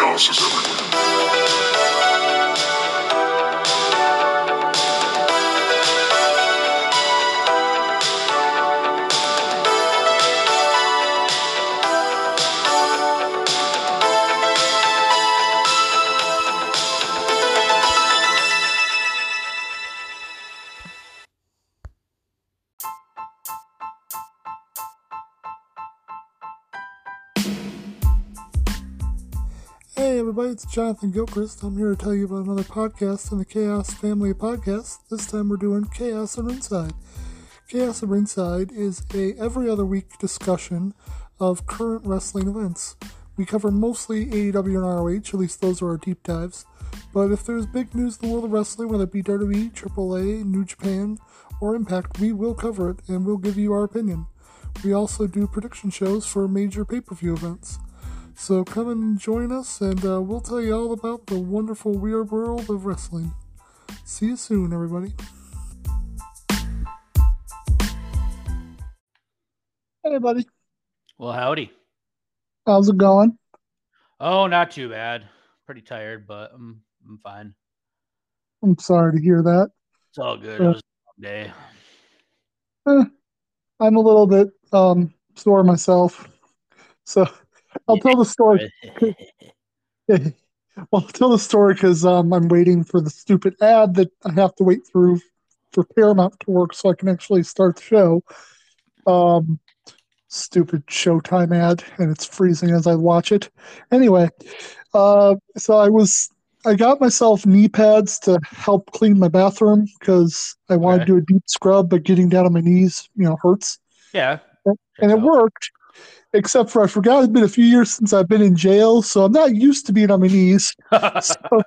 Chaos is everywhere. It's Jonathan Gilchrist. I'm here to tell you about another podcast in the Chaos family of podcasts. This time we're doing Chaos and Ringside. Chaos and Ringside is a every other week discussion of current wrestling events. We cover mostly AEW and ROH, at least those are our deep dives. But if there's big news in the world of wrestling, whether it be WWE, AAA, New Japan, or Impact, we will cover it and we'll give you our opinion. We also do prediction shows for major pay-per-view events. So come and join us, and uh, we'll tell you all about the wonderful weird world of wrestling. See you soon, everybody. Hey, buddy. Well, howdy. How's it going? Oh, not too bad. Pretty tired, but I'm I'm fine. I'm sorry to hear that. It's all good. It was a long day. Eh, I'm a little bit um, sore myself. So I'll tell the story. well, I'll tell the story because um, I'm waiting for the stupid ad that I have to wait through for Paramount to work so I can actually start the show. Um, stupid Showtime ad, and it's freezing as I watch it. Anyway, uh, so I was I got myself knee pads to help clean my bathroom because I wanted to do a deep scrub, but getting down on my knees, you know, hurts Yeah. and checks it worked. Except for I forgot it's been a few years since I've been in jail, so I'm not used to being on my knees. So,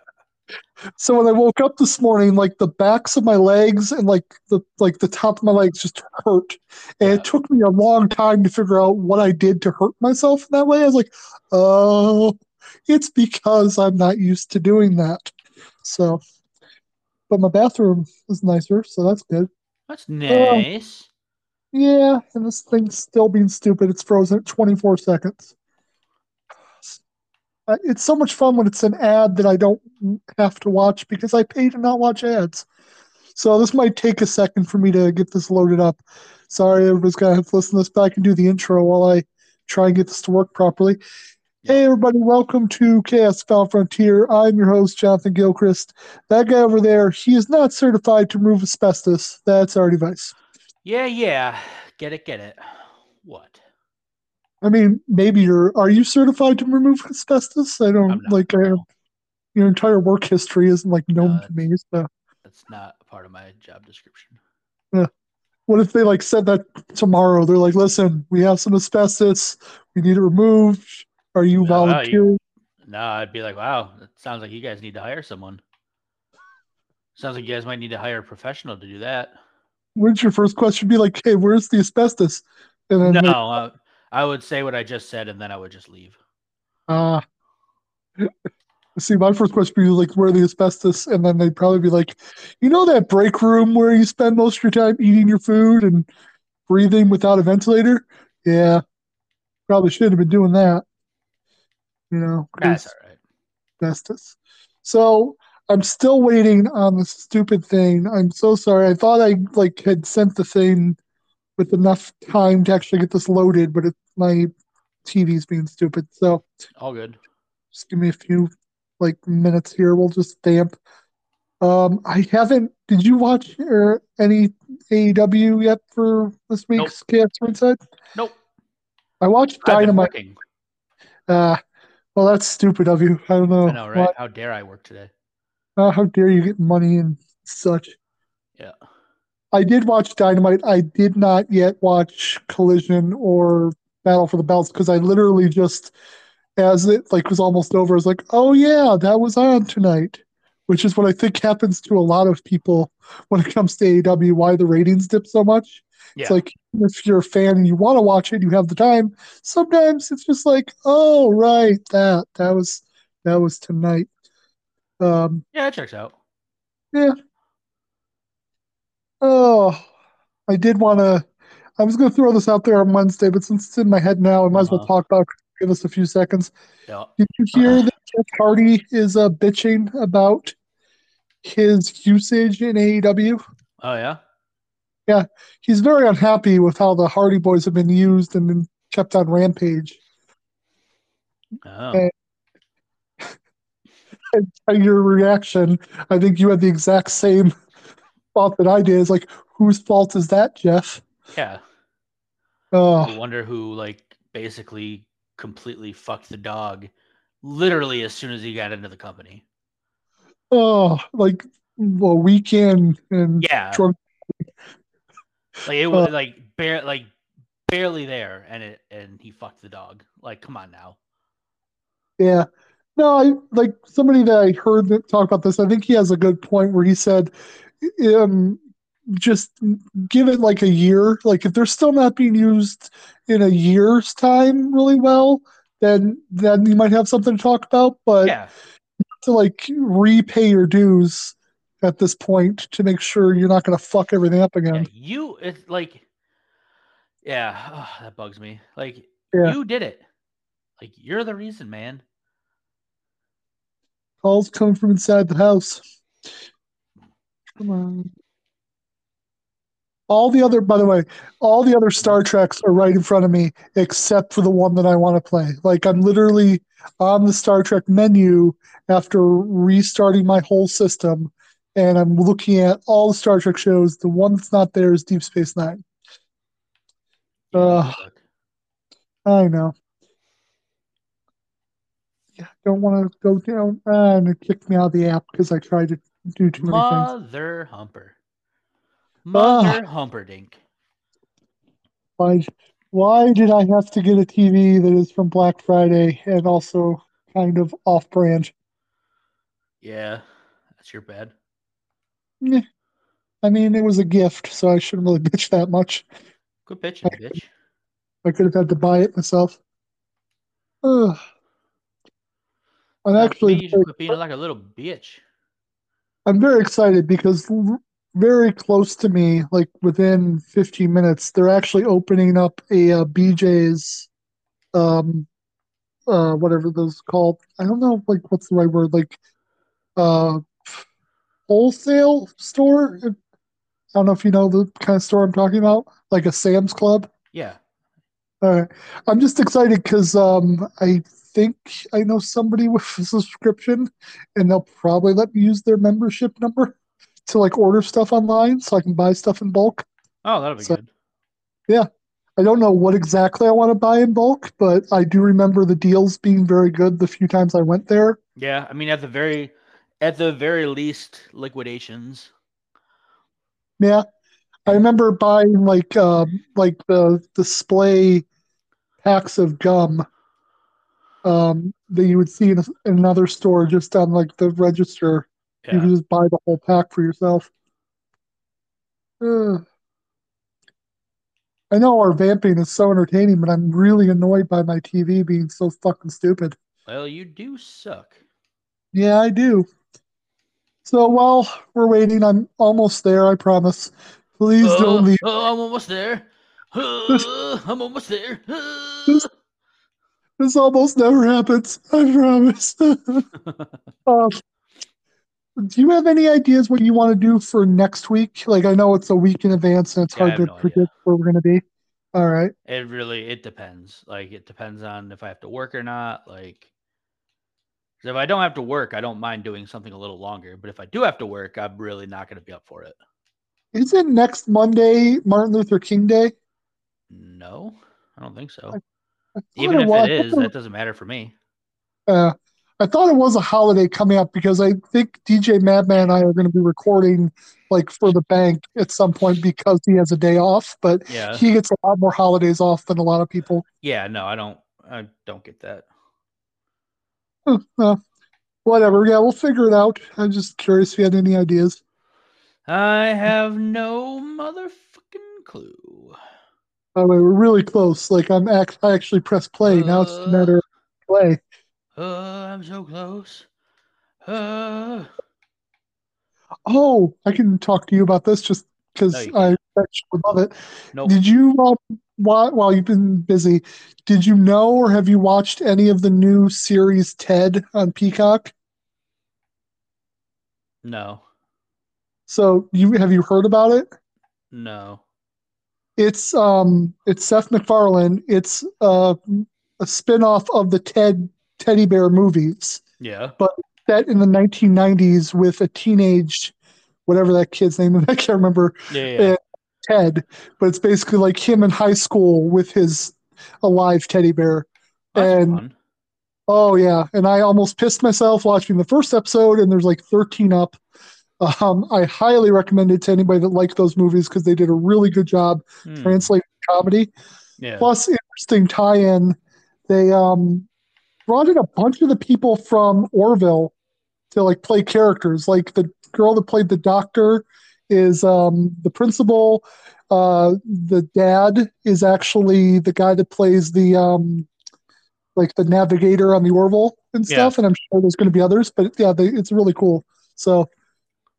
so when I woke up this morning, like the backs of my legs and like the like the top of my legs just hurt, and Yeah. it took me a long time to figure out what I did to hurt myself in that way. I was like, oh, it's because I'm not used to doing that. So, but my bathroom is nicer, so that's good. That's uh, nice. Yeah, and this thing's still being stupid. It's frozen at 24 seconds. It's so much fun when it's an ad that I don't have to watch because I pay to not watch ads. So this might take a second for me to get this loaded up. Sorry, everybody's gonna have to listen to this, but I can do the intro while I try and get this to work properly. Hey everybody, welcome to Chaos Foul Frontier. I'm your host, Jonathan Gilchrist. That guy over there, he is not certified to remove asbestos. That's R T Vice. Yeah, yeah. Get it, get it. What? I mean, maybe you're. Are you certified to remove asbestos? I don't like. I, your entire work history isn't like known No, to me. So, That's not part of my job description. Yeah. what if they like said that tomorrow? They're like, "Listen, we have some asbestos. We need it removed. Are you wow, volunteering?" No, I'd be like, wow, it sounds like you guys need to hire someone. Sounds like you guys might need to hire a professional to do that. Wouldn't your first question be like, "Hey, where's the asbestos?" And then, No, like, uh, I would say what I just said and then I would just leave. ah. See, my first question would be like, "Where the asbestos?" And then they'd probably be like, "You know that break room where you spend most of your time eating your food and breathing without a ventilator?" Yeah, probably shouldn't have been doing that. You know, That's all right. asbestos. So I'm still waiting on the stupid thing. I'm so sorry. I thought I like had sent the thing with enough time to actually get this loaded, but it, my TV's being stupid. So All good. just give me a few like minutes here. We'll just stamp. Um, I haven't. Did you watch er, any AEW yet for this week's Chaos Inside? Nope. I watched Dynamite. Uh, well, that's stupid of you. I don't know. I know, right? How dare I work today? Uh, how dare you get money and such? Yeah. I did watch Dynamite. I did not yet watch Collision or Battle for the Belts because I literally just, as it like was almost over, I was like, "Oh yeah, that was on tonight," which is what I think happens to a lot of people when it comes to AEW. Why the ratings dip so much? Yeah. It's like if you're a fan and you want to watch it, you have the time. Sometimes it's just like, "Oh right, that that was that was tonight." Um, yeah, it checks out. Yeah. Oh, I did want to. I was going to throw this out there on Wednesday, but since it's in my head now, I might as well Uh-huh. talk about Give us a few seconds. Yeah. Did you hear that Jeff Hardy is uh, bitching about his usage in AEW? Oh yeah. Yeah, he's very unhappy with how the Hardy Boys have been used and been kept on Rampage. Oh. And your reaction, I think you had the exact same thought that I did. It's like, whose fault is that, Jeff? Yeah. Oh, I wonder who like basically completely fucked the dog literally as soon as he got into the company. oh, like a weekend and Yeah. Like it was like bare like barely there and it and he fucked the dog. Like come on now. Yeah. No, I like somebody that I heard that talk about this. I think he has a good point where he said, um, just give it like a year. Like if they're still not being used in a year's time really well, then then you might have something to talk about. But Yeah. to like repay your dues at this point to make sure you're not going to fuck everything up yeah. again. You it's like yeah, oh, that bugs me. Like Yeah. you did it. Like you're the reason, man. Calls coming from inside the house. Come on. All the other, by the way, all the other Star Treks are right in front of me, except for the one that I want to play. Like I'm literally on the Star Trek menu after restarting my whole system, and I'm looking at all the Star Trek shows. The one that's not there is Deep Space Nine. Yeah, you Ugh. suck. I know. Yeah, don't want to go down. Ah, and it kicked me out of the app because I tried to do too many things. Mother humper. Mother humperdink. Why, why did I have to get a TV that is from Black Friday and also kind of off brand? Yeah, that's your bad. Yeah. I mean, it was a gift, so I shouldn't really bitch that much. Good pitching, bitch. I could have had to buy it myself. Ugh. I'm actually you should quit being like a little bitch. I'm very excited because very close to me, like within 15 minutes, they're actually opening up a uh, BJ's, um, uh, whatever those called. I don't know, like what's the right word, like, uh, wholesale store. I don't know if you know the kind of store I'm talking about, like a Sam's Club. Yeah. All right. I'm just excited because um, I think I know somebody with a subscription, and they'll probably let me use their membership number to like order stuff online, so I can buy stuff in bulk. Oh, that'll be So- good. Yeah, I don't know what exactly I want to buy in bulk, but I do remember the deals being very good the few times I went there. Yeah, I mean at the very at the very least liquidations. Yeah, I remember buying like um, like the display packs of gum um, that you would see in, a, in another store just on like the register. You Yeah. can just buy the whole pack for yourself. I know our vamping is so entertaining, but I'm really annoyed by my TV being so fucking stupid. Well, you do suck. Yeah, I do. So while we're waiting, I'm almost there, I promise. Please don't leave. oh, I'm almost there. Uh, I'm almost there. Uh. This- almost never happens. I promise. um, do you have any ideas what you want to do for next week? Like, I know it's a week in advance and it's Yeah, hard to no predict idea. where we're going to be. All right. It really it depends. Like it depends on if I have to work or not. Like, if I don't have to work, I don't mind doing something a little longer. But if I do have to work, I'm really not going to be up for it. Isn't next Monday Martin Luther King Day? No, I don't think so. I Even if was. it I that doesn't matter for me. Uh, I thought it was a holiday coming up because I think DJ Madman and I are going to be recording like for the bank at some point because he has a day off, but Yeah, he gets a lot more holidays off than a lot of people. yeah. No, I don't. I don't get that. Uh, whatever. Yeah, we'll figure it out. I'm just curious if you had any ideas. I have no motherfucking clue. By the way, we're really close. Like I'm act- I actually pressed play. Now it's a matter of play. Oh, I'm so close. Uh, Oh, I can talk to you about this just because No, I love it. nope. Did you um, while, while you've been busy, did you know or have you watched any of the new series Ted on Peacock? No. So you have you heard about it? No. It's um it's Seth MacFarlane. It's uh, a spin-off of the Ted teddy bear movies Yeah. But set in the 1990s with a teenage whatever that kid's name is. I can't remember Yeah. Yeah. Ted, but it's basically like him in high school with his alive teddy bear. That's and- fun. Oh yeah, and I almost pissed myself watching the first episode, and there's like 13 up. Um, I highly recommend it to anybody that liked those movies because they did a really good job Hmm. translating comedy. Yeah. Plus, interesting tie-in. They um, brought in a bunch of the people from Orville to like play characters. Like the girl that played the doctor is um, the principal. Uh, the dad is actually the guy that plays the um, like the navigator on the Orville and Yeah. stuff. And I'm sure there's going to be others, but yeah, they, it's really cool. So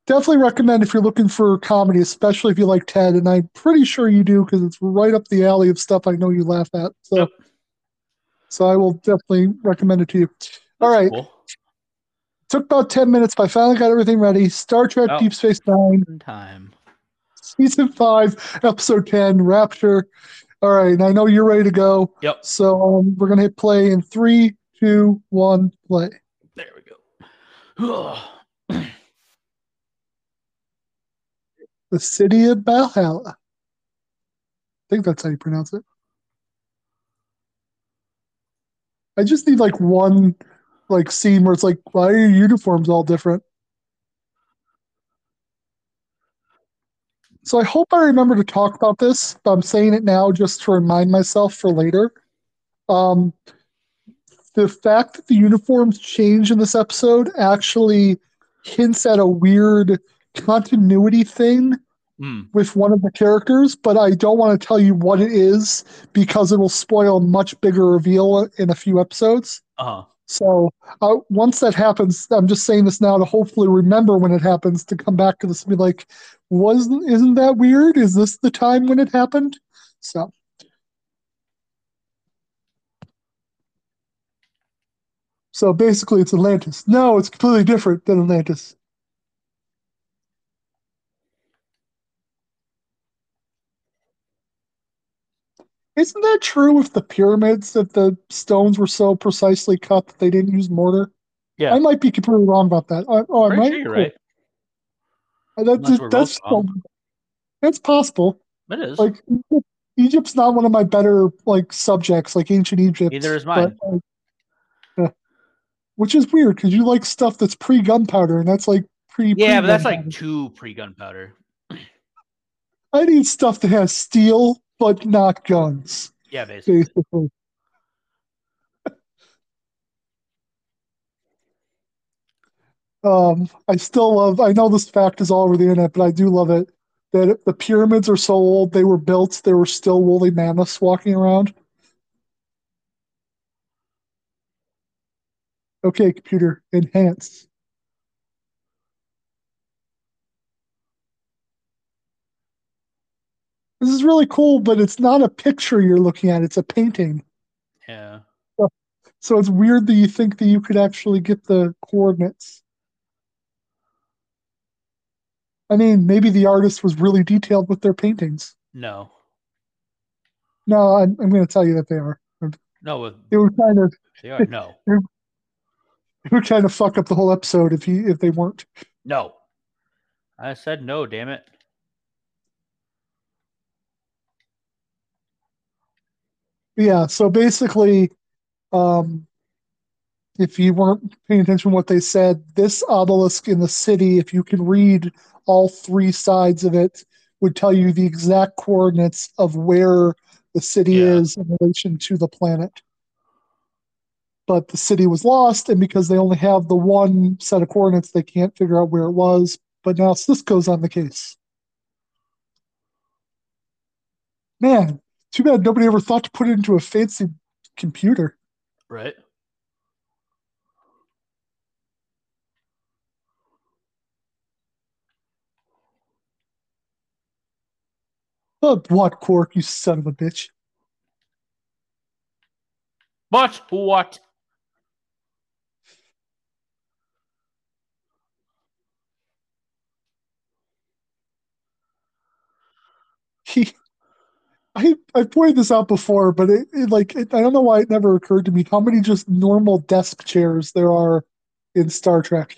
definitely recommend if you're looking for comedy, especially if you like Ted. And I'm pretty sure you do because it's right up the alley of stuff I know you laugh at. So, Yep. so I will definitely recommend it to you. All That's right, Cool. took about ten minutes, but I finally got everything ready. Star Trek: Oh. Deep Space Nine, In time. season five, episode ten, Rapture. All right, and I know you're ready to go. Yep. So um, we're gonna hit play in three, two, one, play. There we go. The city of Valhalla. I think that's how you pronounce it. I just need like one like scene where it's like, why are your uniforms all different? So I hope I remember to talk about this, but I'm saying it now just to remind myself for later. Um, the fact that the uniforms change in this episode actually hints at a weird continuity thing Hmm. with one of the characters, but I don't want to tell you what it is because it will spoil a much bigger reveal in a few episodes. Uh-huh. So uh, once that happens, I'm just saying this now to hopefully remember when it happens to come back to this and be like, wasn't isn't that weird? Is this the time when it happened? So So basically it's Atlantis. No, it's completely different than Atlantis. Isn't that true with the pyramids that the stones were so precisely cut that they didn't use mortar? Yeah. I might be completely wrong about that. I, oh, Pretty right. sure right. That, that's that's possible. It is. Like Egypt's not one of my better like subjects, like ancient Egypt. Neither is mine. but, uh, which is weird because you like stuff that's pre gunpowder, and that's like pre. yeah, but that's like pre-gunpowder. too pre-gunpowder. I need stuff that has steel but not guns, Yeah, basically. basically. Um, I still love. I know this fact is all over the internet, but I do love it that the pyramids are so old they were built. There were still woolly mammoths walking around. Okay, computer, enhance. This is really cool, but it's not a picture you're looking at, it's a painting. Yeah. So it's weird that you think that you could actually get the coordinates. I mean, maybe the artist was really detailed with their paintings. No. No, I'm, I'm going to tell you that they are. No, They were kind of they are. No. they were trying to fuck up the whole episode if he if they weren't. No. I said no, damn it. Yeah, so basically, um, if you weren't paying attention to what they said, this obelisk in the city, if you can read all three sides of it, would tell you the exact coordinates of where the city Yeah. is in relation to the planet. But the city was lost, and because they only have the one set of coordinates, they can't figure out where it was. But now Sisko's on the case. Man, too bad nobody ever thought to put it into a fancy computer. Right? Oh, what, Quark, you son of a bitch. But what? he I I pointed this out before, but it, it like it, I don't know why it never occurred to me how many just normal desk chairs there are in Star Trek.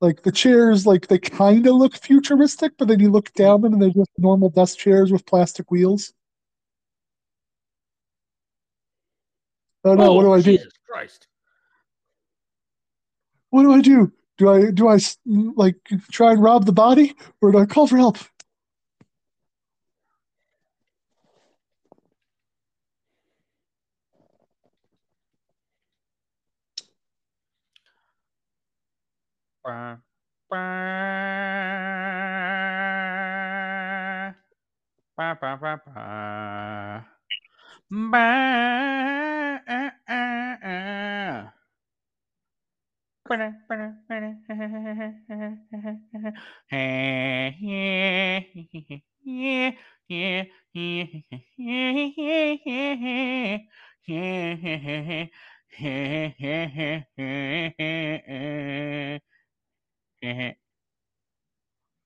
Like the chairs, like they kind of look futuristic, but then you look down them and they're just normal desk chairs with plastic wheels. Oh no! what do oh, I do? Jesus Christ. What do I do? Do I do I like try and rob the body, or do I call for help? Bah, bah. Bah, bah, bah, bah. Bah.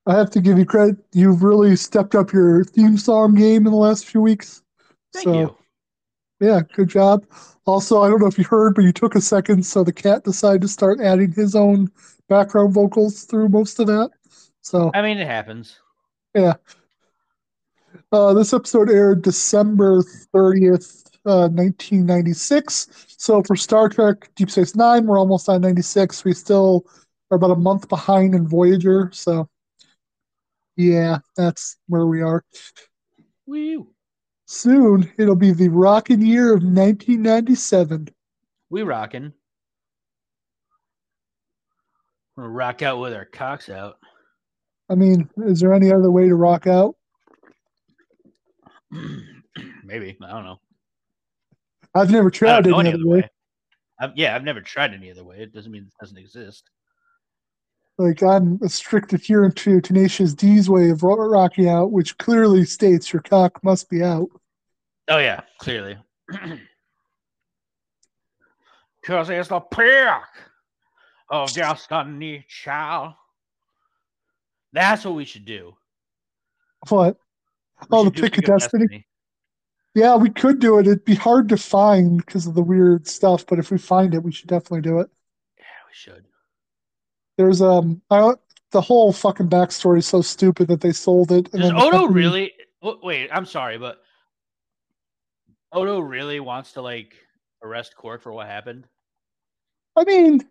I have to give you credit. You've really stepped up your theme song game in the last few weeks. Thank so, you. Yeah, good job. Also, I don't know if you heard, but you took a second, so the cat decided to start adding his own background vocals through most of that. So, I mean, it happens. Yeah. Uh, this episode aired December 30th, uh, 1996. So, for Star Trek Deep Space Nine, we're almost on 96. We still are about a month behind in Voyager. So, yeah, that's where we are. Woo. Soon, it'll be the rocking year of 1997. We rocking. We're gonna rock out with our cocks out. I mean, is there any other way to rock out? Maybe I don't know. I've never tried any any other other way. way. I've, yeah, I've never tried any other way. It doesn't mean it doesn't exist. Like, I'm a strict adherent to Tenacious D's way of ro- rocking out, which clearly states your cock must be out. Oh yeah, clearly. Cause it's the pick of destiny, child. That's what we should do. What? We Oh, the pick of destiny? destiny. Yeah, we could do it. It'd be hard to find because of the weird stuff, but if we find it, we should definitely do it. Yeah, we should. There's um, I the whole fucking backstory is so stupid that they sold it. And Does Odo company- really? Wait, I'm sorry, but Odo really wants to like arrest Quark for what happened. I mean,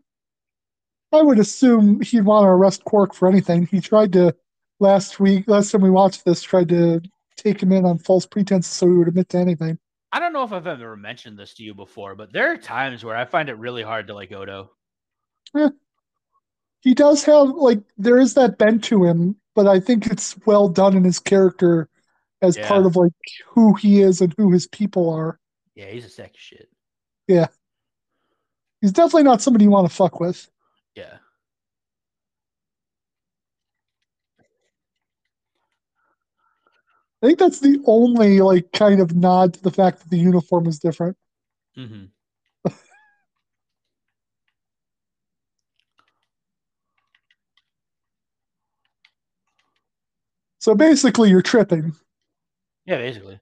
I would assume he'd want to arrest Quark for anything. He tried to last week, last time we watched this, tried to take him in on false pretenses so he would admit to anything. I don't know if I've ever mentioned this to you before, but there are times where I find it really hard to like Odo. He does have like there is that bent to him, but I think it's well done in his character as Yeah. part of like who he is and who his people are. Yeah, he's a sack of shit. Yeah. He's definitely not somebody you want to fuck with. Yeah. I think that's the only like kind of nod to the fact that the uniform is different. hmm So basically, you're tripping. Yeah, basically.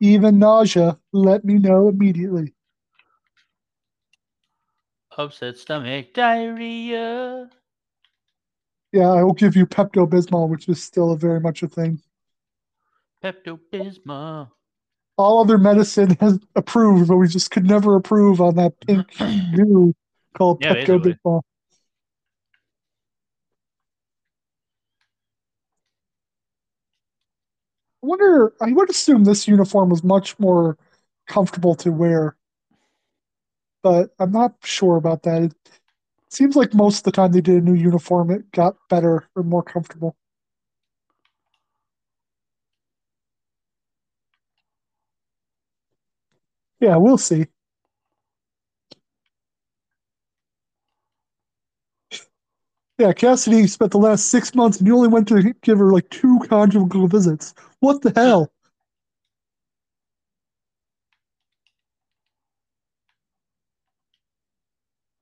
Even nausea, let me know immediately. Upset stomach, diarrhea. Yeah, I will give you Pepto Bismol, which is still a very much a thing. Pepto Bismol. All other medicine has approved, but we just could never approve on that pink goo called Yeah, Pepto. Bismol. I wonder. I would assume this uniform was much more comfortable to wear, but I'm not sure about that. It seems like most of the time they did a new uniform, it got better or more comfortable. Yeah, we'll see. Yeah, Cassidy spent the last six months and you only went to give her like two conjugal visits. What the hell?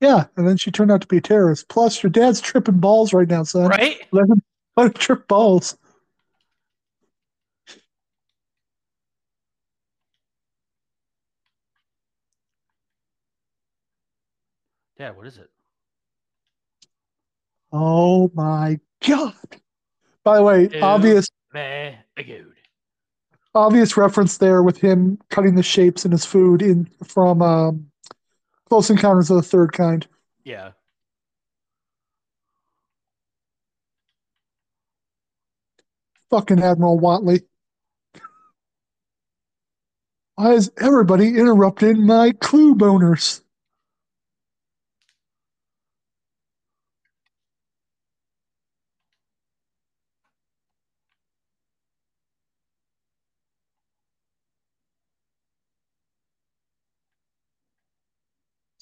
Yeah, and then she turned out to be a terrorist. Plus, your dad's tripping balls right now, son. Right? Let him, let him trip balls. Dad, what is it? Oh my god! By the way, obvious obvious reference there with him cutting the shapes in his food in from um, Close Encounters of the Third Kind. Yeah. Fucking Admiral Whatley. Why is everybody interrupting my clue boners?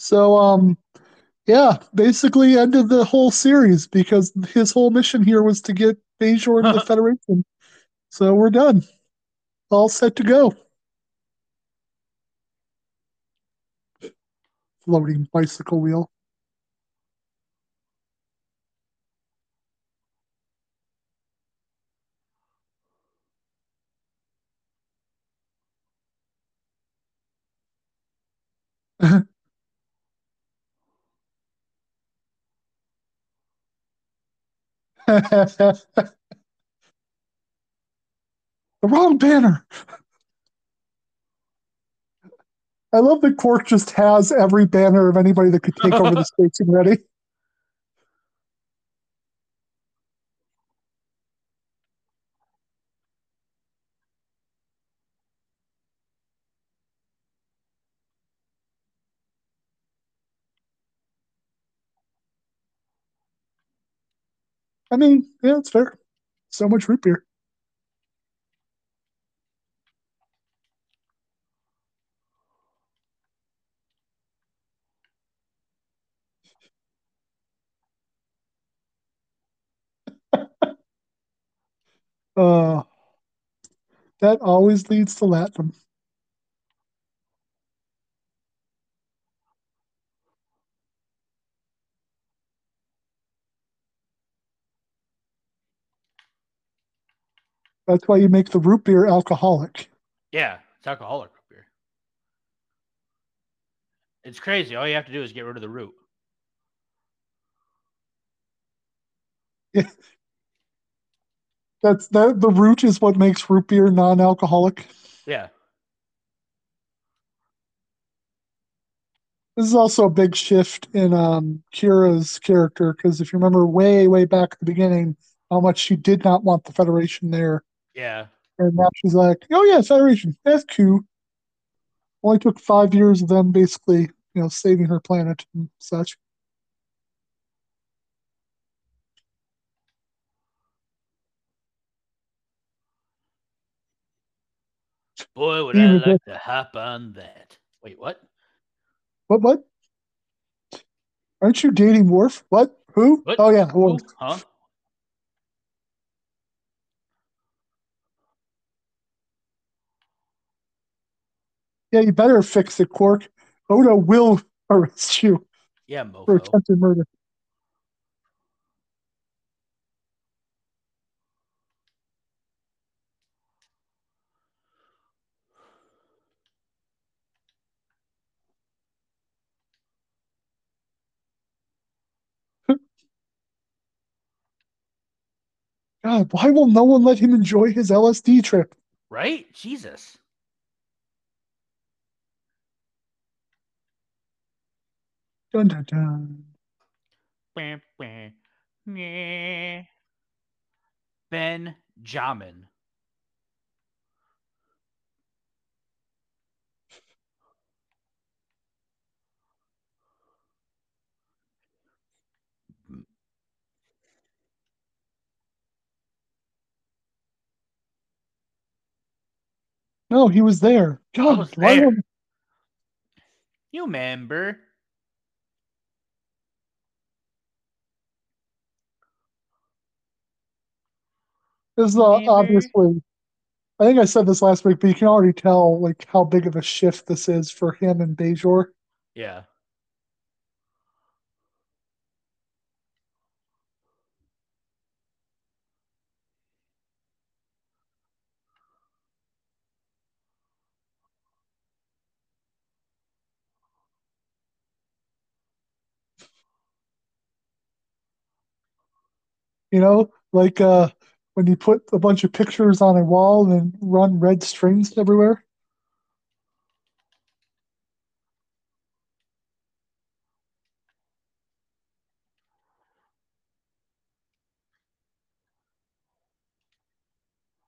So, um, yeah, basically ended the whole series because his whole mission here was to get Bajor into the Federation. So we're done. All set to go. Floating bicycle wheel. The wrong banner. I love that Quark just has every banner of anybody that could take over the station ready. I mean, yeah, it's fair. So much root beer. Uh, that always leads to Latin. That's why you make the root beer alcoholic. Yeah. It's alcoholic root beer. It's crazy. All you have to do is get rid of the root. That's that the root is what makes root beer non-alcoholic. Yeah. This is also a big shift in um, Kira's character because if you remember way, way back at the beginning, how much she did not want the Federation there, Yeah. and now she's like, "Oh yeah, Federation, that's cool." Only took five years of them basically, you know, saving her planet and such. Boy, would He I like to hop on that. Wait, what? What? What? Aren't you dating Worf? What? Who? What? Oh yeah, Worf. Huh? Yeah, you better fix it, Quark. Odo will arrest you Yeah, for mofo. attempted murder. God, why will no one let him enjoy his LSD trip? Right? Jesus. Dun dun dun. Bam, bam, meh. Benjamin. No, he was there. God, was there. You remember? This is uh, obviously. I think I said this last week, but you can already tell like how big of a shift this is for him and Bajor. Yeah. You know, like uh, when you put a bunch of pictures on a wall and run red strings everywhere.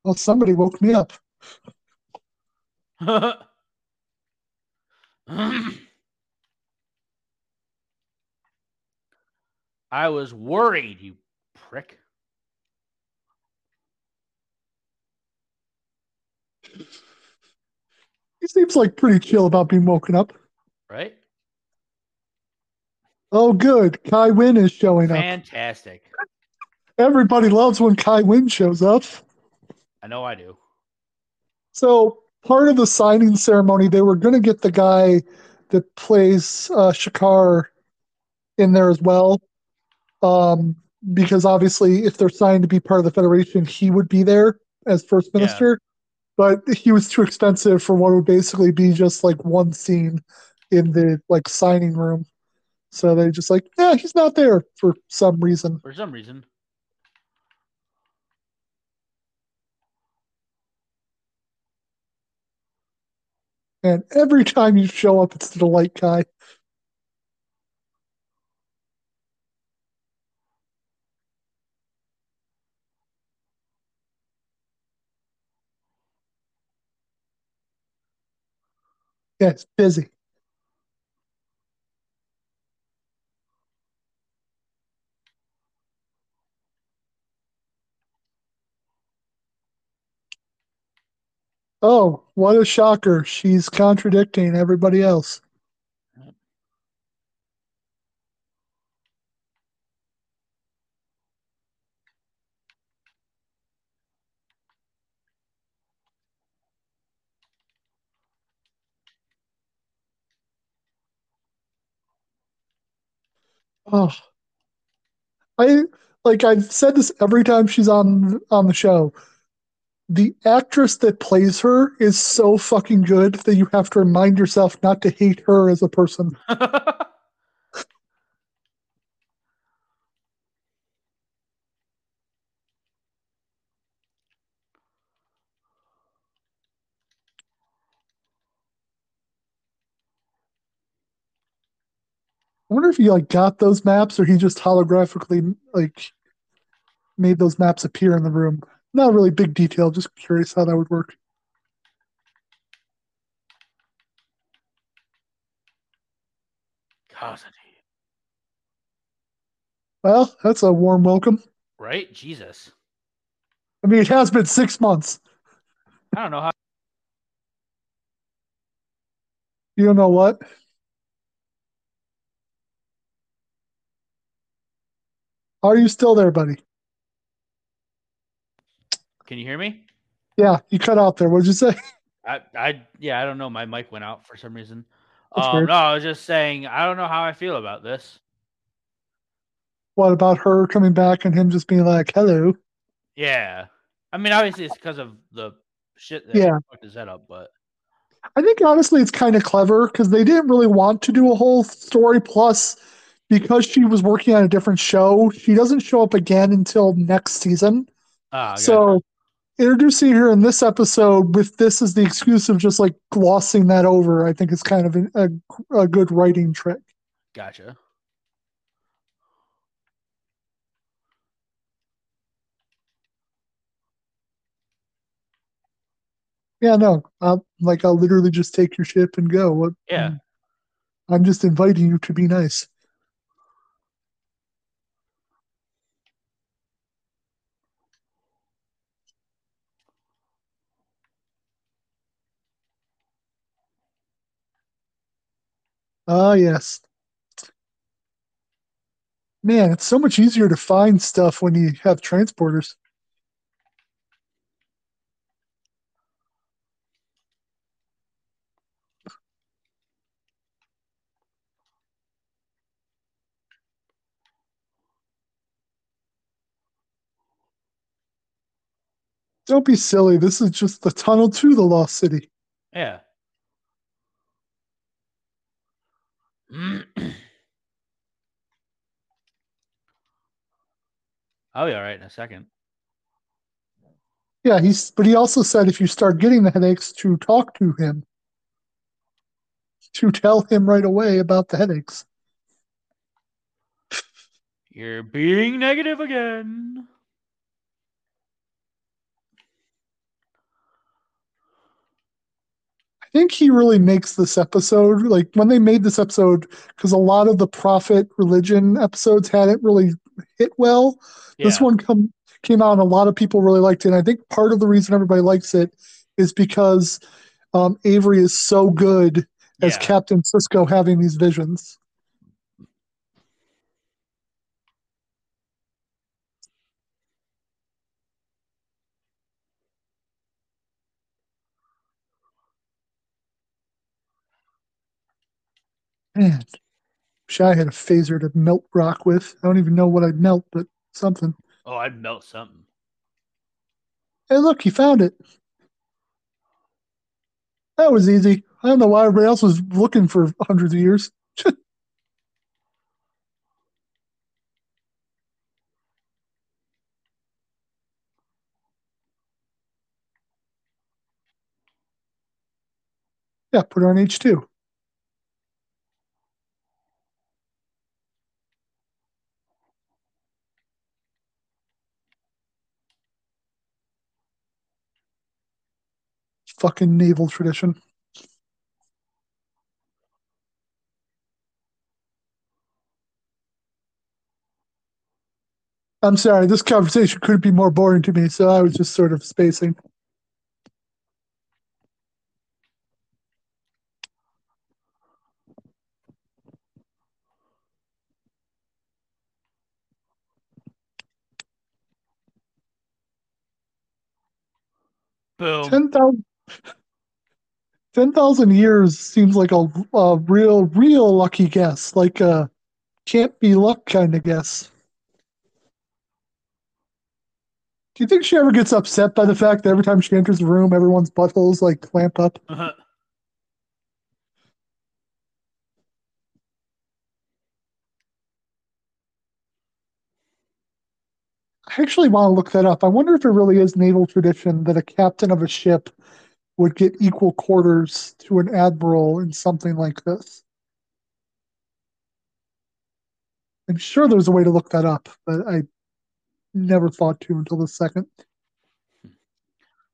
Well, somebody woke me up. I was worried, you prick. He seems like pretty chill about being woken up. Right? Oh, good. Kai Wynn is showing up. Fantastic. Everybody loves when Kai Wynn shows up. I know I do. So part of the signing ceremony, they were going to get the guy that plays uh, Shakaar in there as well, um, because obviously, if they're signed to be part of the Federation, he would be there as First. Minister. But he was too expensive for what would basically be just like one scene in the like signing room. So they just like, yeah, he's not there for some reason. For some reason. And every time you show up, it's the light guy. Yeah, it's busy. Oh, what a shocker. She's contradicting everybody else. Oh, I like I've said this every time she's on on the show. The actress that plays her is so fucking good that you have to remind yourself not to hate her as a person. I wonder if he like got those maps or he just holographically like made those maps appear in the room. Not really big detail, just curious how that would work. Cassidy. Well, that's a warm welcome. Right? Jesus. I mean, it has been six months. I don't know how. You don't know what? Are you still there, buddy? Can you hear me? Yeah, you cut out there. What'd you say? I, I, yeah, I don't know. My mic went out for some reason. Um, no, I was just saying, I don't know how I feel about this. What about her coming back and him just being like, hello? Yeah. I mean, obviously, it's because of the shit that Yeah. fucked his head up, but I think honestly it's kind of clever because they didn't really want to do a whole story. Plus, because she was working on a different show, she doesn't show up again until next season. ah. So, introducing her in this episode with this as the excuse of just like glossing that over, I think is kind of an, a, a good writing trick. gotcha. Yeah, no, I'll, like I'll literally just take your ship and go. What? Yeah. I'm just inviting you to be nice. Ah, yes. Man, it's so much easier to find stuff when you have transporters. Don't be silly. This is just the tunnel to the Lost City. Yeah. I'll be all right in a second. Yeah, he's but he also said if you start getting the headaches to talk to him. To tell him right away about the headaches. You're being negative again. Think he really makes this episode like when they made this episode because a lot of the prophet religion episodes hadn't really hit well. This one come came out and a lot of people really liked it. And I think part of the reason everybody likes it is because um, Avery is so good as Yeah. Captain Sisko having these visions. Man, wish I had a phaser to melt rock with. I don't even know what I'd melt, but something. Oh, I'd melt something. Hey, look, he found it. That was easy. I don't know why everybody else was looking for hundreds of years. yeah, put on H2. Fucking naval tradition. I'm sorry, this conversation couldn't be more boring to me, so I was just sort of spacing. Boom. 10,000 10,000 years seems like a, a real, real lucky guess, like a can't be luck kind of guess. Do you think she ever gets upset by the fact that every time she enters the room, everyone's buttholes like clamp up? Uh-huh. I actually want to look that up. I wonder if it really is naval tradition that a captain of a ship would get equal quarters to an admiral in something like this. I'm sure there's a way to look that up, but I never thought to until the second.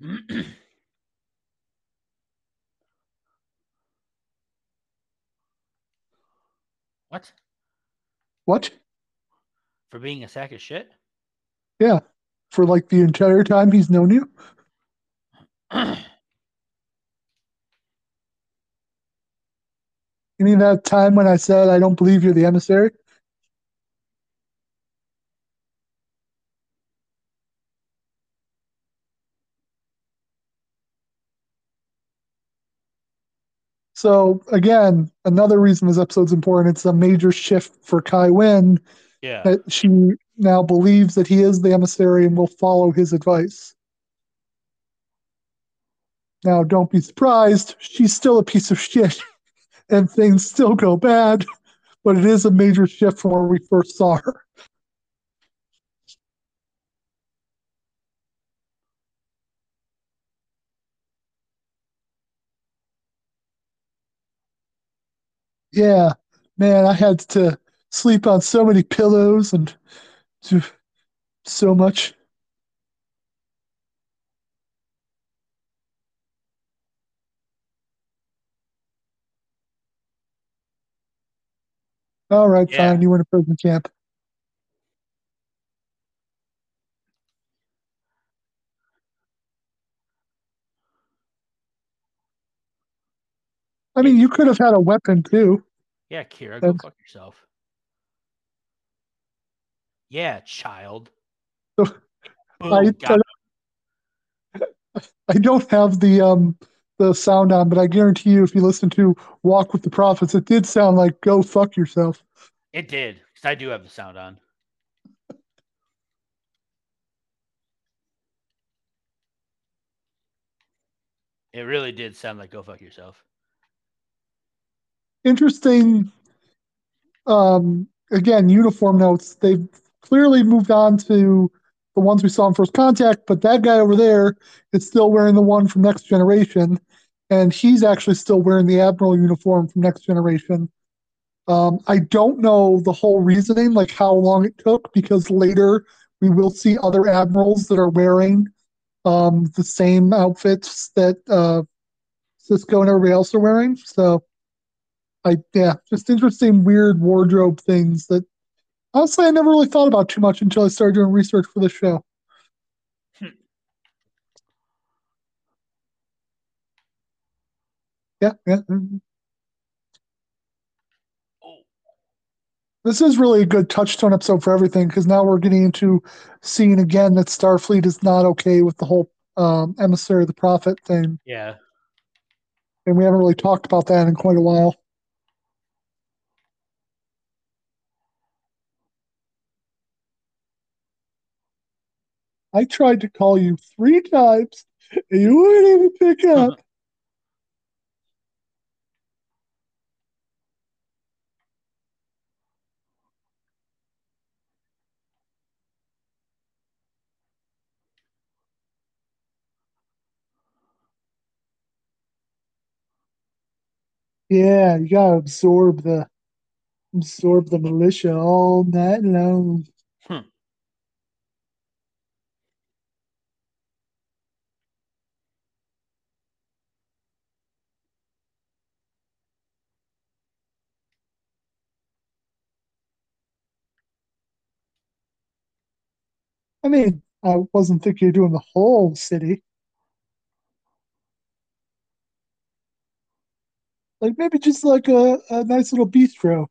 what? What? For being a sack of shit? Yeah. For like the entire time he's known you? You mean that time when I said I don't believe you're the emissary? So again, another reason this episode's important, it's a major shift for Kai Wynn yeah. that she now believes that he is the emissary and will follow his advice. Now, don't be surprised, she's still a piece of shit and things still go bad, but it is a major shift from where we first saw her. Yeah, man, I had to sleep on so many pillows and do so much. All right, Yeah. fine. You were in a prison camp. I mean, you could have had a weapon too. Yeah, Kira, go fuck yourself. Yeah, child. So, Boom, I, got I don't have the um the sound on, but I guarantee you, if you listen to "Walk with the Prophets," it did sound like "Go fuck yourself." It did, because I do have the sound on. It really did sound like go fuck yourself. Interesting. Um, again, uniform notes. They've clearly moved on to the ones we saw in First Contact, but that guy over there is still wearing the one from Next Generation, and he's actually still wearing the Admiral uniform from Next Generation. Um, I don't know the whole reasoning, like how long it took, because later we will see other admirals that are wearing um, the same outfits that uh, Sisko and everybody else are wearing. So, I yeah, just interesting, weird wardrobe things that honestly I never really thought about too much until I started doing research for the show. Yeah, yeah. This is really a good touchstone episode for everything because now we're getting into seeing again that Starfleet is not okay with the whole um, emissary of the prophet thing, yeah. and we haven't really talked about that in quite a while. I tried to call you three times, and you wouldn't even pick up. Yeah, you gotta absorb the absorb the militia all night long. Hmm. I mean, I wasn't thinking of doing the whole city. Like maybe just like a, a nice little bistro.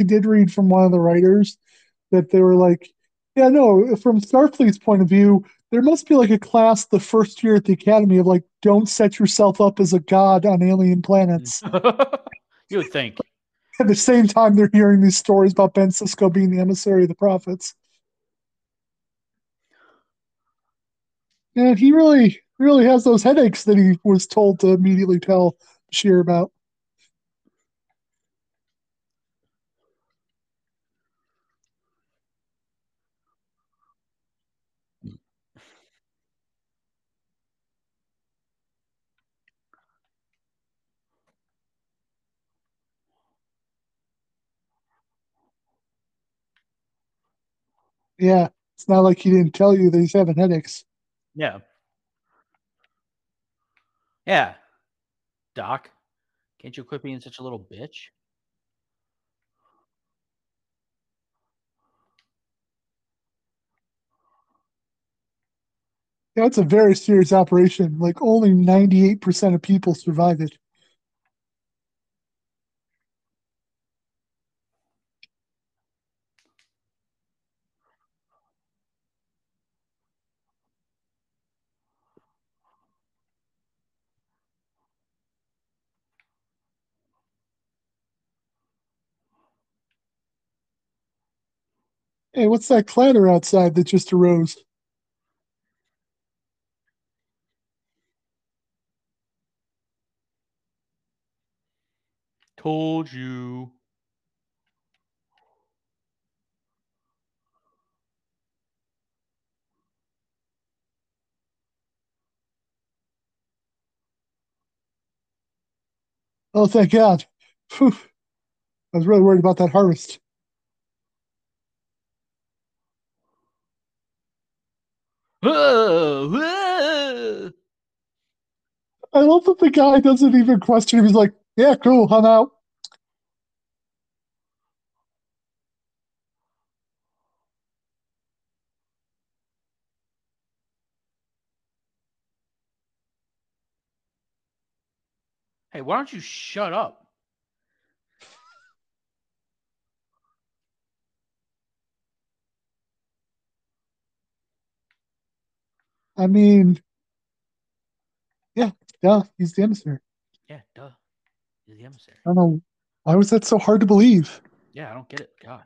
I did read from one of the writers that they were like, yeah, no, from Starfleet's point of view, there must be like a class the first year at the academy of like, don't set yourself up as a god on alien planets. you would think. At the same time, they're hearing these stories about Ben Sisko being the emissary of the prophets. And he really, really has those headaches that he was told to immediately tell Bashir about. Yeah, it's not like he didn't tell you that he's having headaches. Yeah. Yeah. Doc, can't you quit being such a little bitch? Yeah, it's a very serious operation. Like only 98% of people survive it. Hey, what's that clatter outside that just arose? Told you. Oh, thank God. Phew. I was really worried about that harvest. I love that the guy doesn't even question him. He's like, yeah, cool, I'm out. Hey, why don't you shut up? I mean, yeah, yeah, he's the emissary. Yeah, duh. He's the emissary. I don't know why was that so hard to believe. Yeah, I don't get it. God.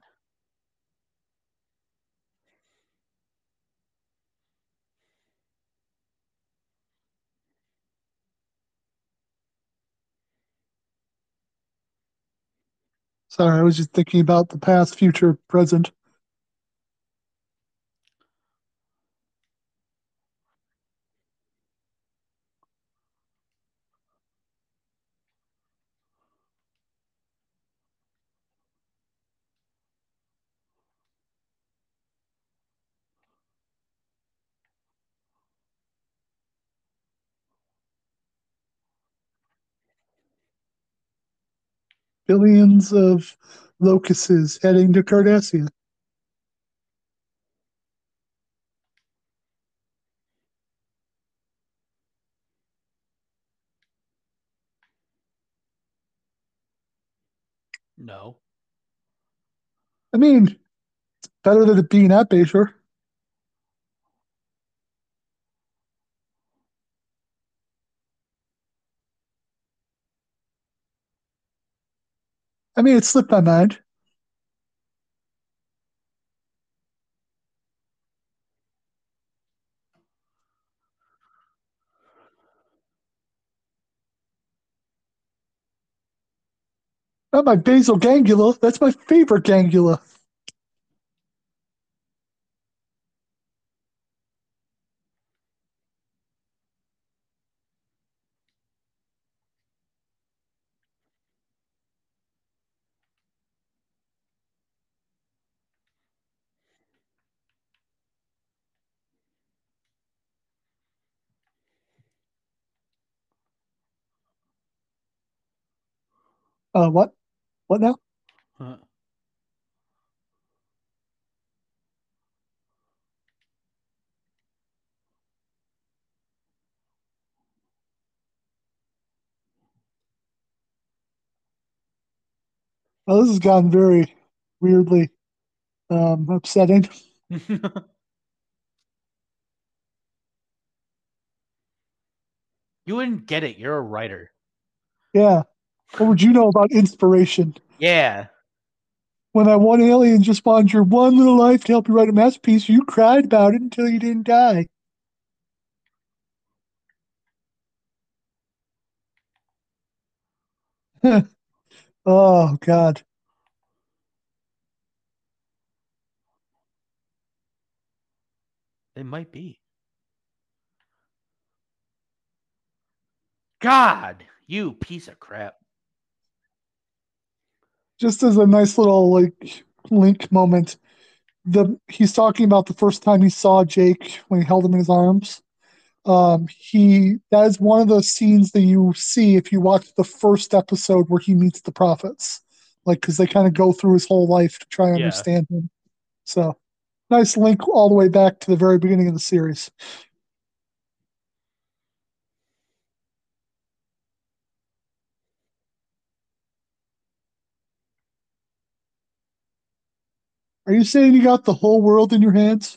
Sorry, I was just thinking about the past, future, present. Billions of locuses heading to Cardassia. No. I mean, it's better than it being at Bayshore. I mean, it slipped my mind. Not my basal gangula. That's my favorite gangula. Uh, what? What now? Huh. Oh, this has gotten very weirdly um, upsetting. you wouldn't get it. You're a writer. Yeah. What would you know about inspiration? Yeah. When that one alien just spawned your one little life to help you write a masterpiece, you cried about it until you didn't die. oh, God. They might be. God, you piece of crap. Just as a nice little like link moment, the he's talking about the first time he saw Jake when he held him in his arms. Um, he that is one of those scenes that you see if you watch the first episode where he meets the prophets, like because they kind of go through his whole life to try and Yeah. understand him. So nice link all the way back to the very beginning of the series. Are you saying you got the whole world in your hands?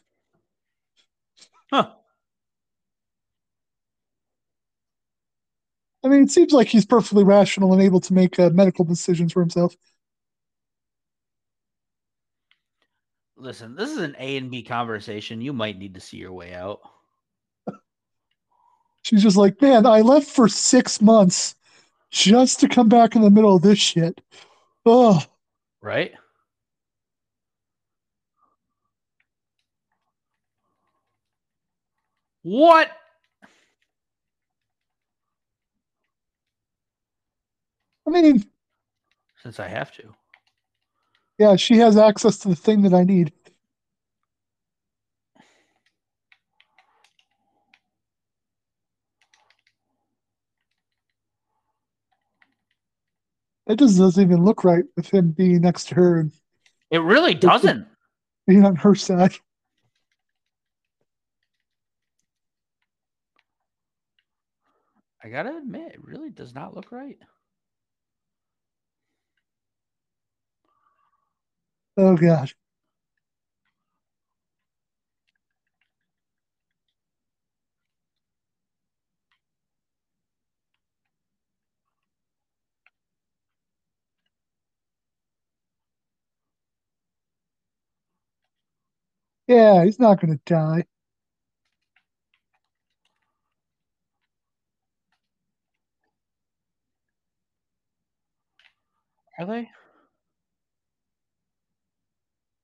Huh. I mean, it seems like he's perfectly rational and able to make uh, medical decisions for himself. Listen, this is an A and B conversation. You might need to see your way out. She's just like, man, I left for six months just to come back in the middle of this shit. Oh, Right? What? I mean, Since I have to. yeah, she has access to the thing that I need. It just doesn't even look right with him being next to her and It really doesn't. being on her side. I gotta admit, it really does not look right. Oh gosh. Yeah, he's not going to die. Are they?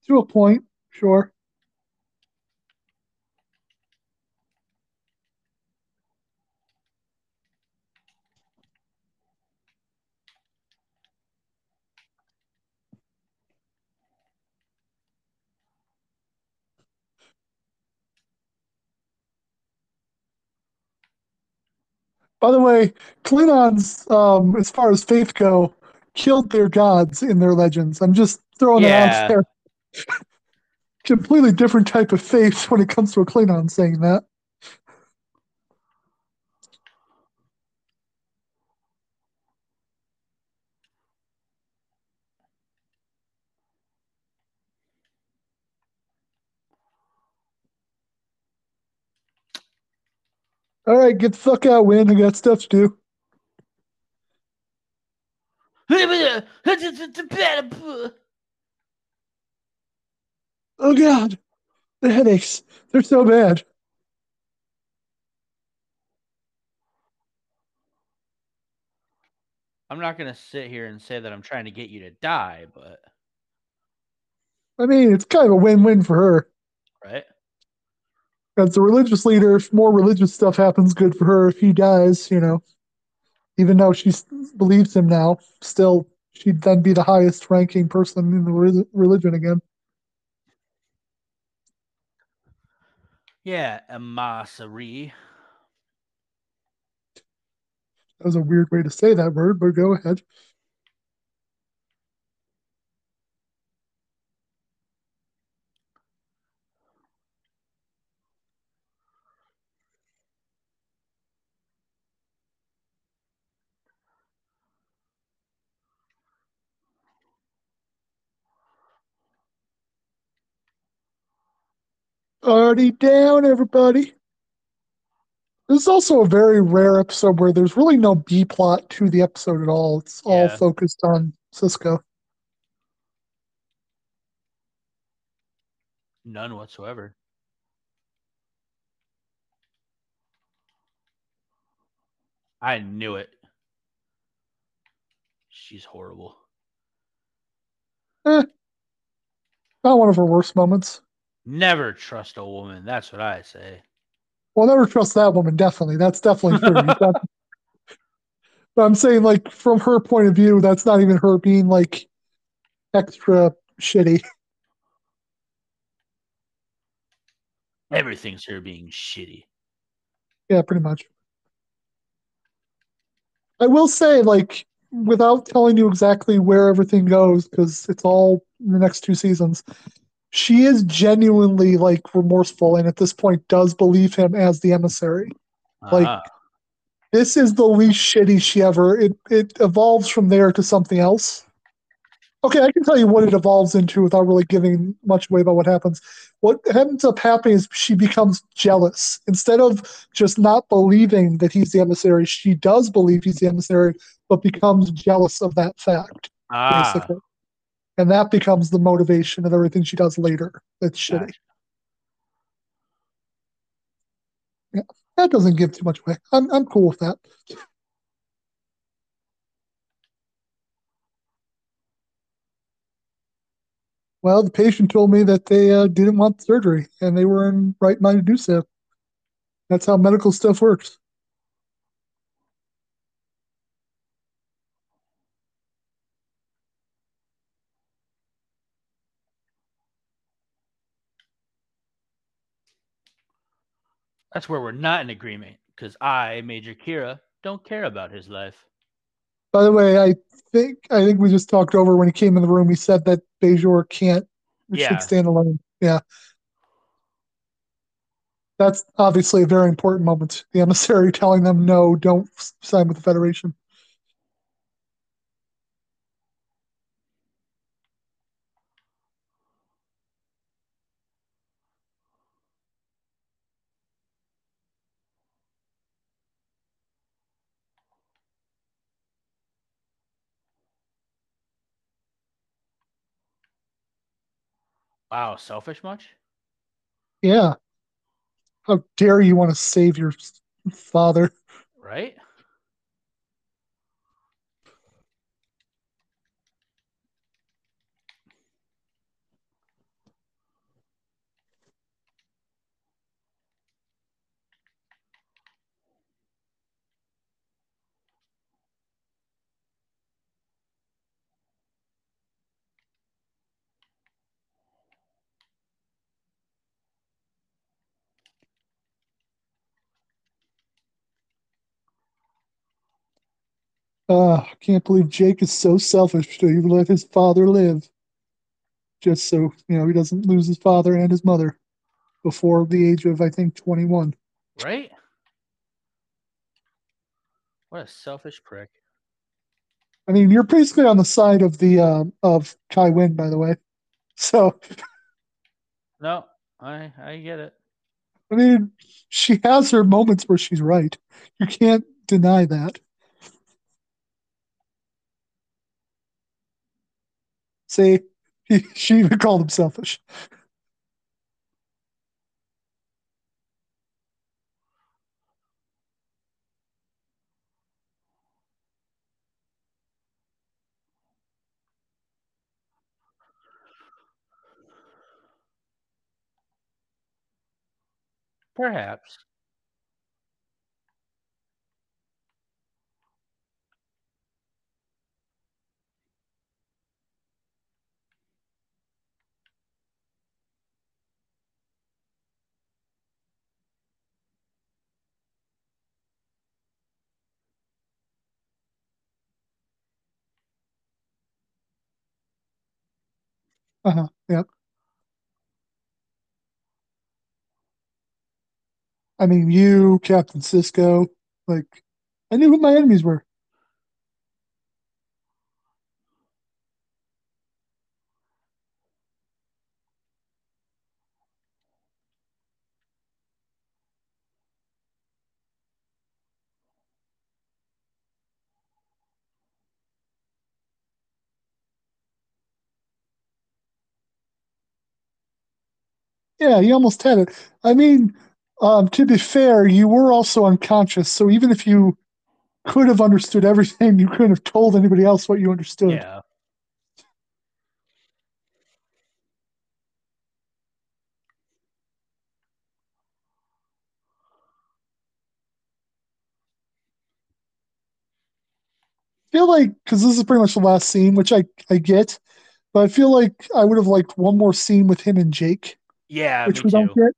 To a point, sure. By the way, Klingons, um, as far as faith go, killed their gods in their legends. I'm just throwing Yeah. that out there. Completely different type of faith when it comes to a Klingon saying that. All right, get the fuck out, Wynn. I got stuff to do. Oh god, the headaches. They're so bad. I'm not gonna sit here and say that I'm trying to get you to die, but I mean, it's kind of a win-win for her. right? As a religious leader, if more religious stuff happens, good for her. If he dies, you know, even though she believes him now, still she'd then be the highest ranking person in the re- religion again. Yeah, Amasari. That was a weird way to say that word, but go ahead. Already down, everybody. This is also a very rare episode where there's really no B plot to the episode at all. It's all Yeah. focused on Sisko. None whatsoever. I knew it. She's horrible. Eh, Not one of her worst moments. Never trust a woman. That's what I say. Well, never trust that woman. Definitely, that's definitely true. But I'm saying, like, from her point of view, that's not even her being like extra shitty. Everything's her being shitty. Yeah, pretty much. I will say, like, without telling you exactly where everything goes, because it's all in the next two seasons, she is genuinely like remorseful and at this point does believe him as the emissary. Like- Ah, This is the least shitty she ever it it evolves from there to something else. Okay, I can tell you what it evolves into without really giving much away about what happens. What ends up happening is she becomes jealous. Instead of just not believing that he's the emissary, she does believe he's the emissary, but becomes jealous of that fact, ah, basically. And that becomes the motivation of everything she does later. That's shitty. Gotcha. That doesn't give too much away. I'm I'm cool with that. Well, the patient told me that they uh, didn't want surgery and they were in right mind to do so. That's how medical stuff works. That's where we're not in agreement. Because I, Major Kira, don't care about his life. By the way, I think I think we just talked over when he came in the room. He said that Bajor can't Yeah. should stand alone. Yeah. That's obviously a very important moment. The emissary telling them no, don't sign with the Federation. Wow, selfish much? Yeah. How dare you want to save your father? right? Uh, I can't believe Jake is so selfish to even let his father live. Just so, you know, he doesn't lose his father and his mother before the age of, I think, 21. Right? What a selfish prick. I mean, you're basically on the side of the uh, of Kai Wynn, by the way. So, No, I I get it. I mean, she has her moments where she's right. You can't deny that. See, he, she even called him selfish. Perhaps. Uh huh. Yep. I mean, you, Captain Sisko, like, I knew who my enemies were. Yeah, you almost had it. I mean, um, to be fair, you were also unconscious, so even if you could have understood everything, you couldn't have told anybody else what you understood. Yeah. I feel like because this is pretty much the last scene, which I I get, but I feel like I would have liked one more scene with him and Jake, Yeah, which we too. don't get.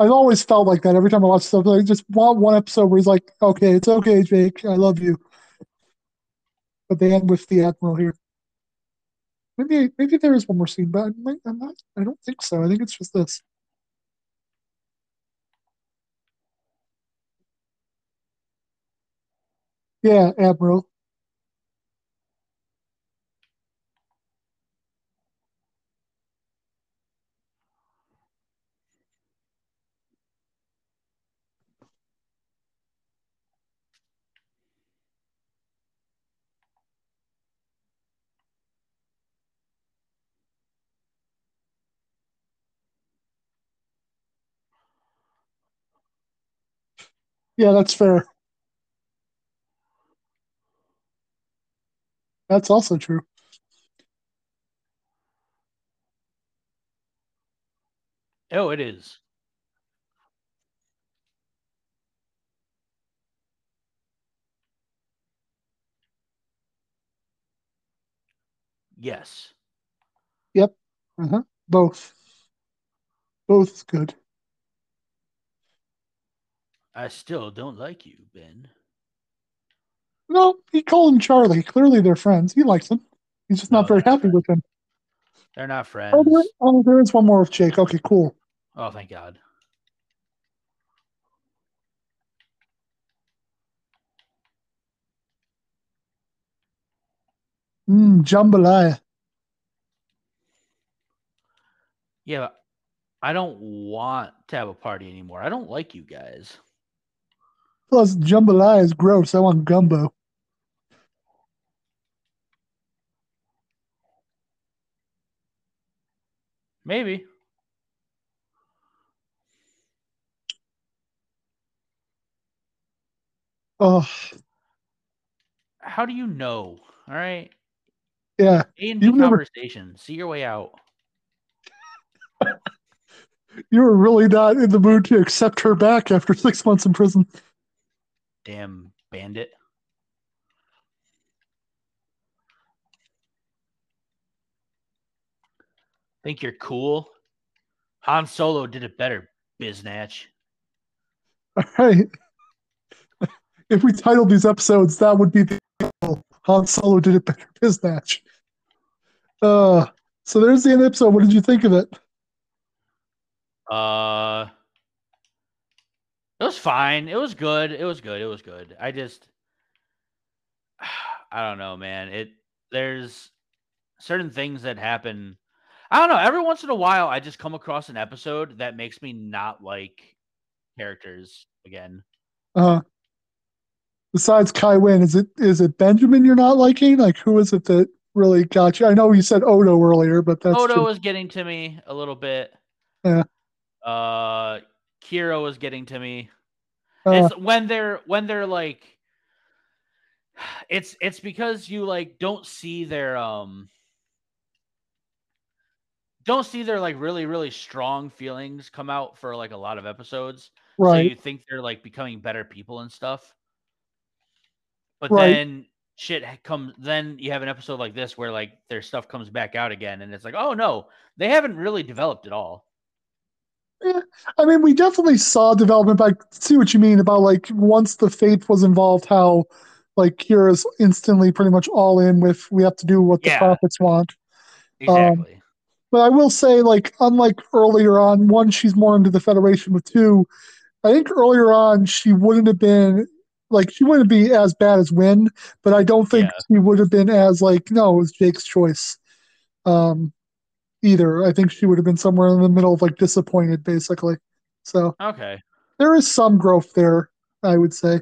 I've always felt like that every time I watch stuff. Like just want one episode where he's like, "Okay, it's okay, Jake, I love you," but they end with the admiral here. Maybe maybe there is one more scene, but I might, I'm not. I don't think so. I think it's just this. Yeah, admiral. Yeah, that's fair. That's also true. Oh, it is. Yes. Yep. Uh-huh. Both. Both good. I still don't like you, Ben. No, he called him Charlie. Clearly they're friends. He likes him. He's just No, not very they're not happy with him. They're not Oh, friends. there, oh, there is one more with Jake. Okay, cool. Oh, thank God. Mm, jambalaya. Yeah, but I don't want to have a party anymore. I don't like you guys. Plus, jambalaya is gross. I want gumbo. Maybe. Oh. How do you know? All right. Yeah. A and B conversation. Never... See your way out. you were really not in the mood to accept her back after six months in prison. Damn bandit. Think you're cool? Han Solo did it better, biznatch. All right. If we titled these episodes, that would be the. Han Solo did it better. Biznatch. Uh, so there's the end episode. What did you think of it? Uh, it was fine. It was good. It was good. It was good. I just, I don't know, man. It there's certain things that happen. I don't know. Every once in a while, I just come across an episode that makes me not like characters again. Uh, besides Kai Wynn, is it is it Benjamin you're not liking? Like, who is it that really got you? I know you said Odo earlier, but that's Odo true. was getting to me a little bit. Yeah. Uh, Kira was getting to me. Uh, it's when they're when they're like it's it's because you like don't see their um don't see their like really really strong feelings come out for like a lot of episodes so right. you think they're like becoming better people and stuff but Right. then shit comes then you have an episode like this where like their stuff comes back out again and it's like oh no they haven't really developed at all I mean, we definitely saw development, but I see what you mean about like once the faith was involved, how like Kira's instantly pretty much all in with we have to do what the Yeah. prophets want. exactly But I will say, like, unlike earlier on, one, she's more into the Federation, but two, I think earlier on she wouldn't have been like she wouldn't be as bad as Wynn, but I don't think Yeah. she would have been as like no, it was Jake's choice. Um either. I think she would have been somewhere in the middle of like disappointed basically. So okay there is some growth there, I would say.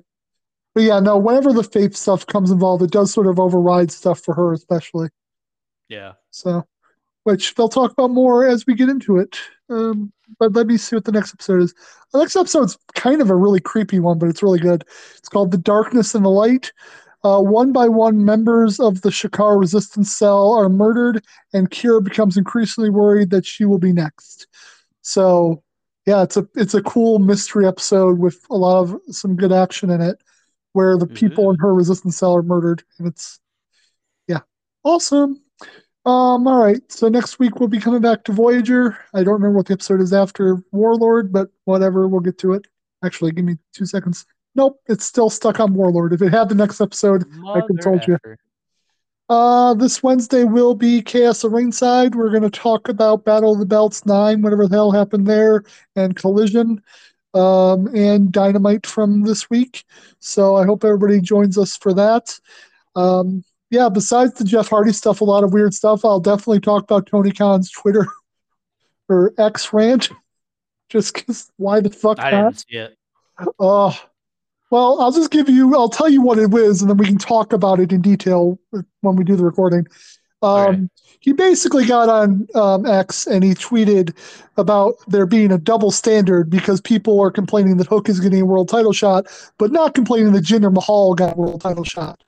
But yeah, no, whenever the faith stuff comes involved, it does sort of override stuff for her, especially. yeah So, which they'll talk about more as we get into it. Um, but let me see what the next episode is. The next episode's kind of a really creepy one, but it's really good. It's called The Darkness and the Light. Uh, one by one, members of the Shakaar resistance cell are murdered, and Kira becomes increasingly worried that she will be next. So, yeah, it's a it's a cool mystery episode with a lot of some good action in it, where the people in her resistance cell are murdered, and it's yeah, awesome. Um, all right. So next week we'll be coming back to Voyager. I don't remember what the episode is after Warlord, but whatever, we'll get to it. Actually, give me two seconds. Nope, it's still stuck on Warlord. If it had the next episode, I could've told you. Mother uh, this Wednesday will be Chaos of Ringside. We're going to talk about Battle of the Belts 9, whatever the hell happened there, and Collision, um, and Dynamite from this week. So I hope everybody joins us for that. Um, yeah, besides the Jeff Hardy stuff, a lot of weird stuff. I'll definitely talk about Tony Khan's Twitter or X rant. Just because, why the fuck I not? didn't see it. Oh, well, I'll just give you, I'll tell you what it is, and then we can talk about it in detail when we do the recording. Um, Okay. He basically got on um, X and he tweeted about there being a double standard because people are complaining that Hook is getting a world title shot, but not complaining that Jinder Mahal got a world title shot.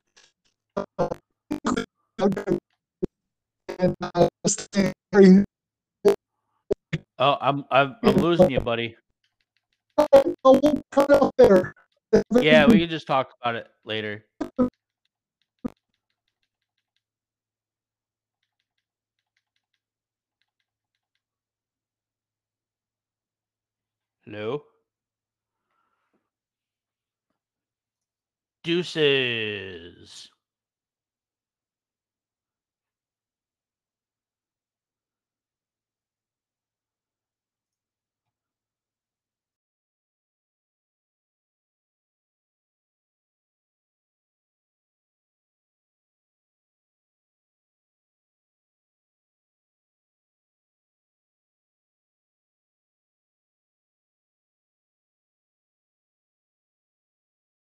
And, uh, Oh, I'm I'm, I'm losing you, buddy. oh, we'll cut out there. Yeah, we can just talk about it later. Hello? Deuces.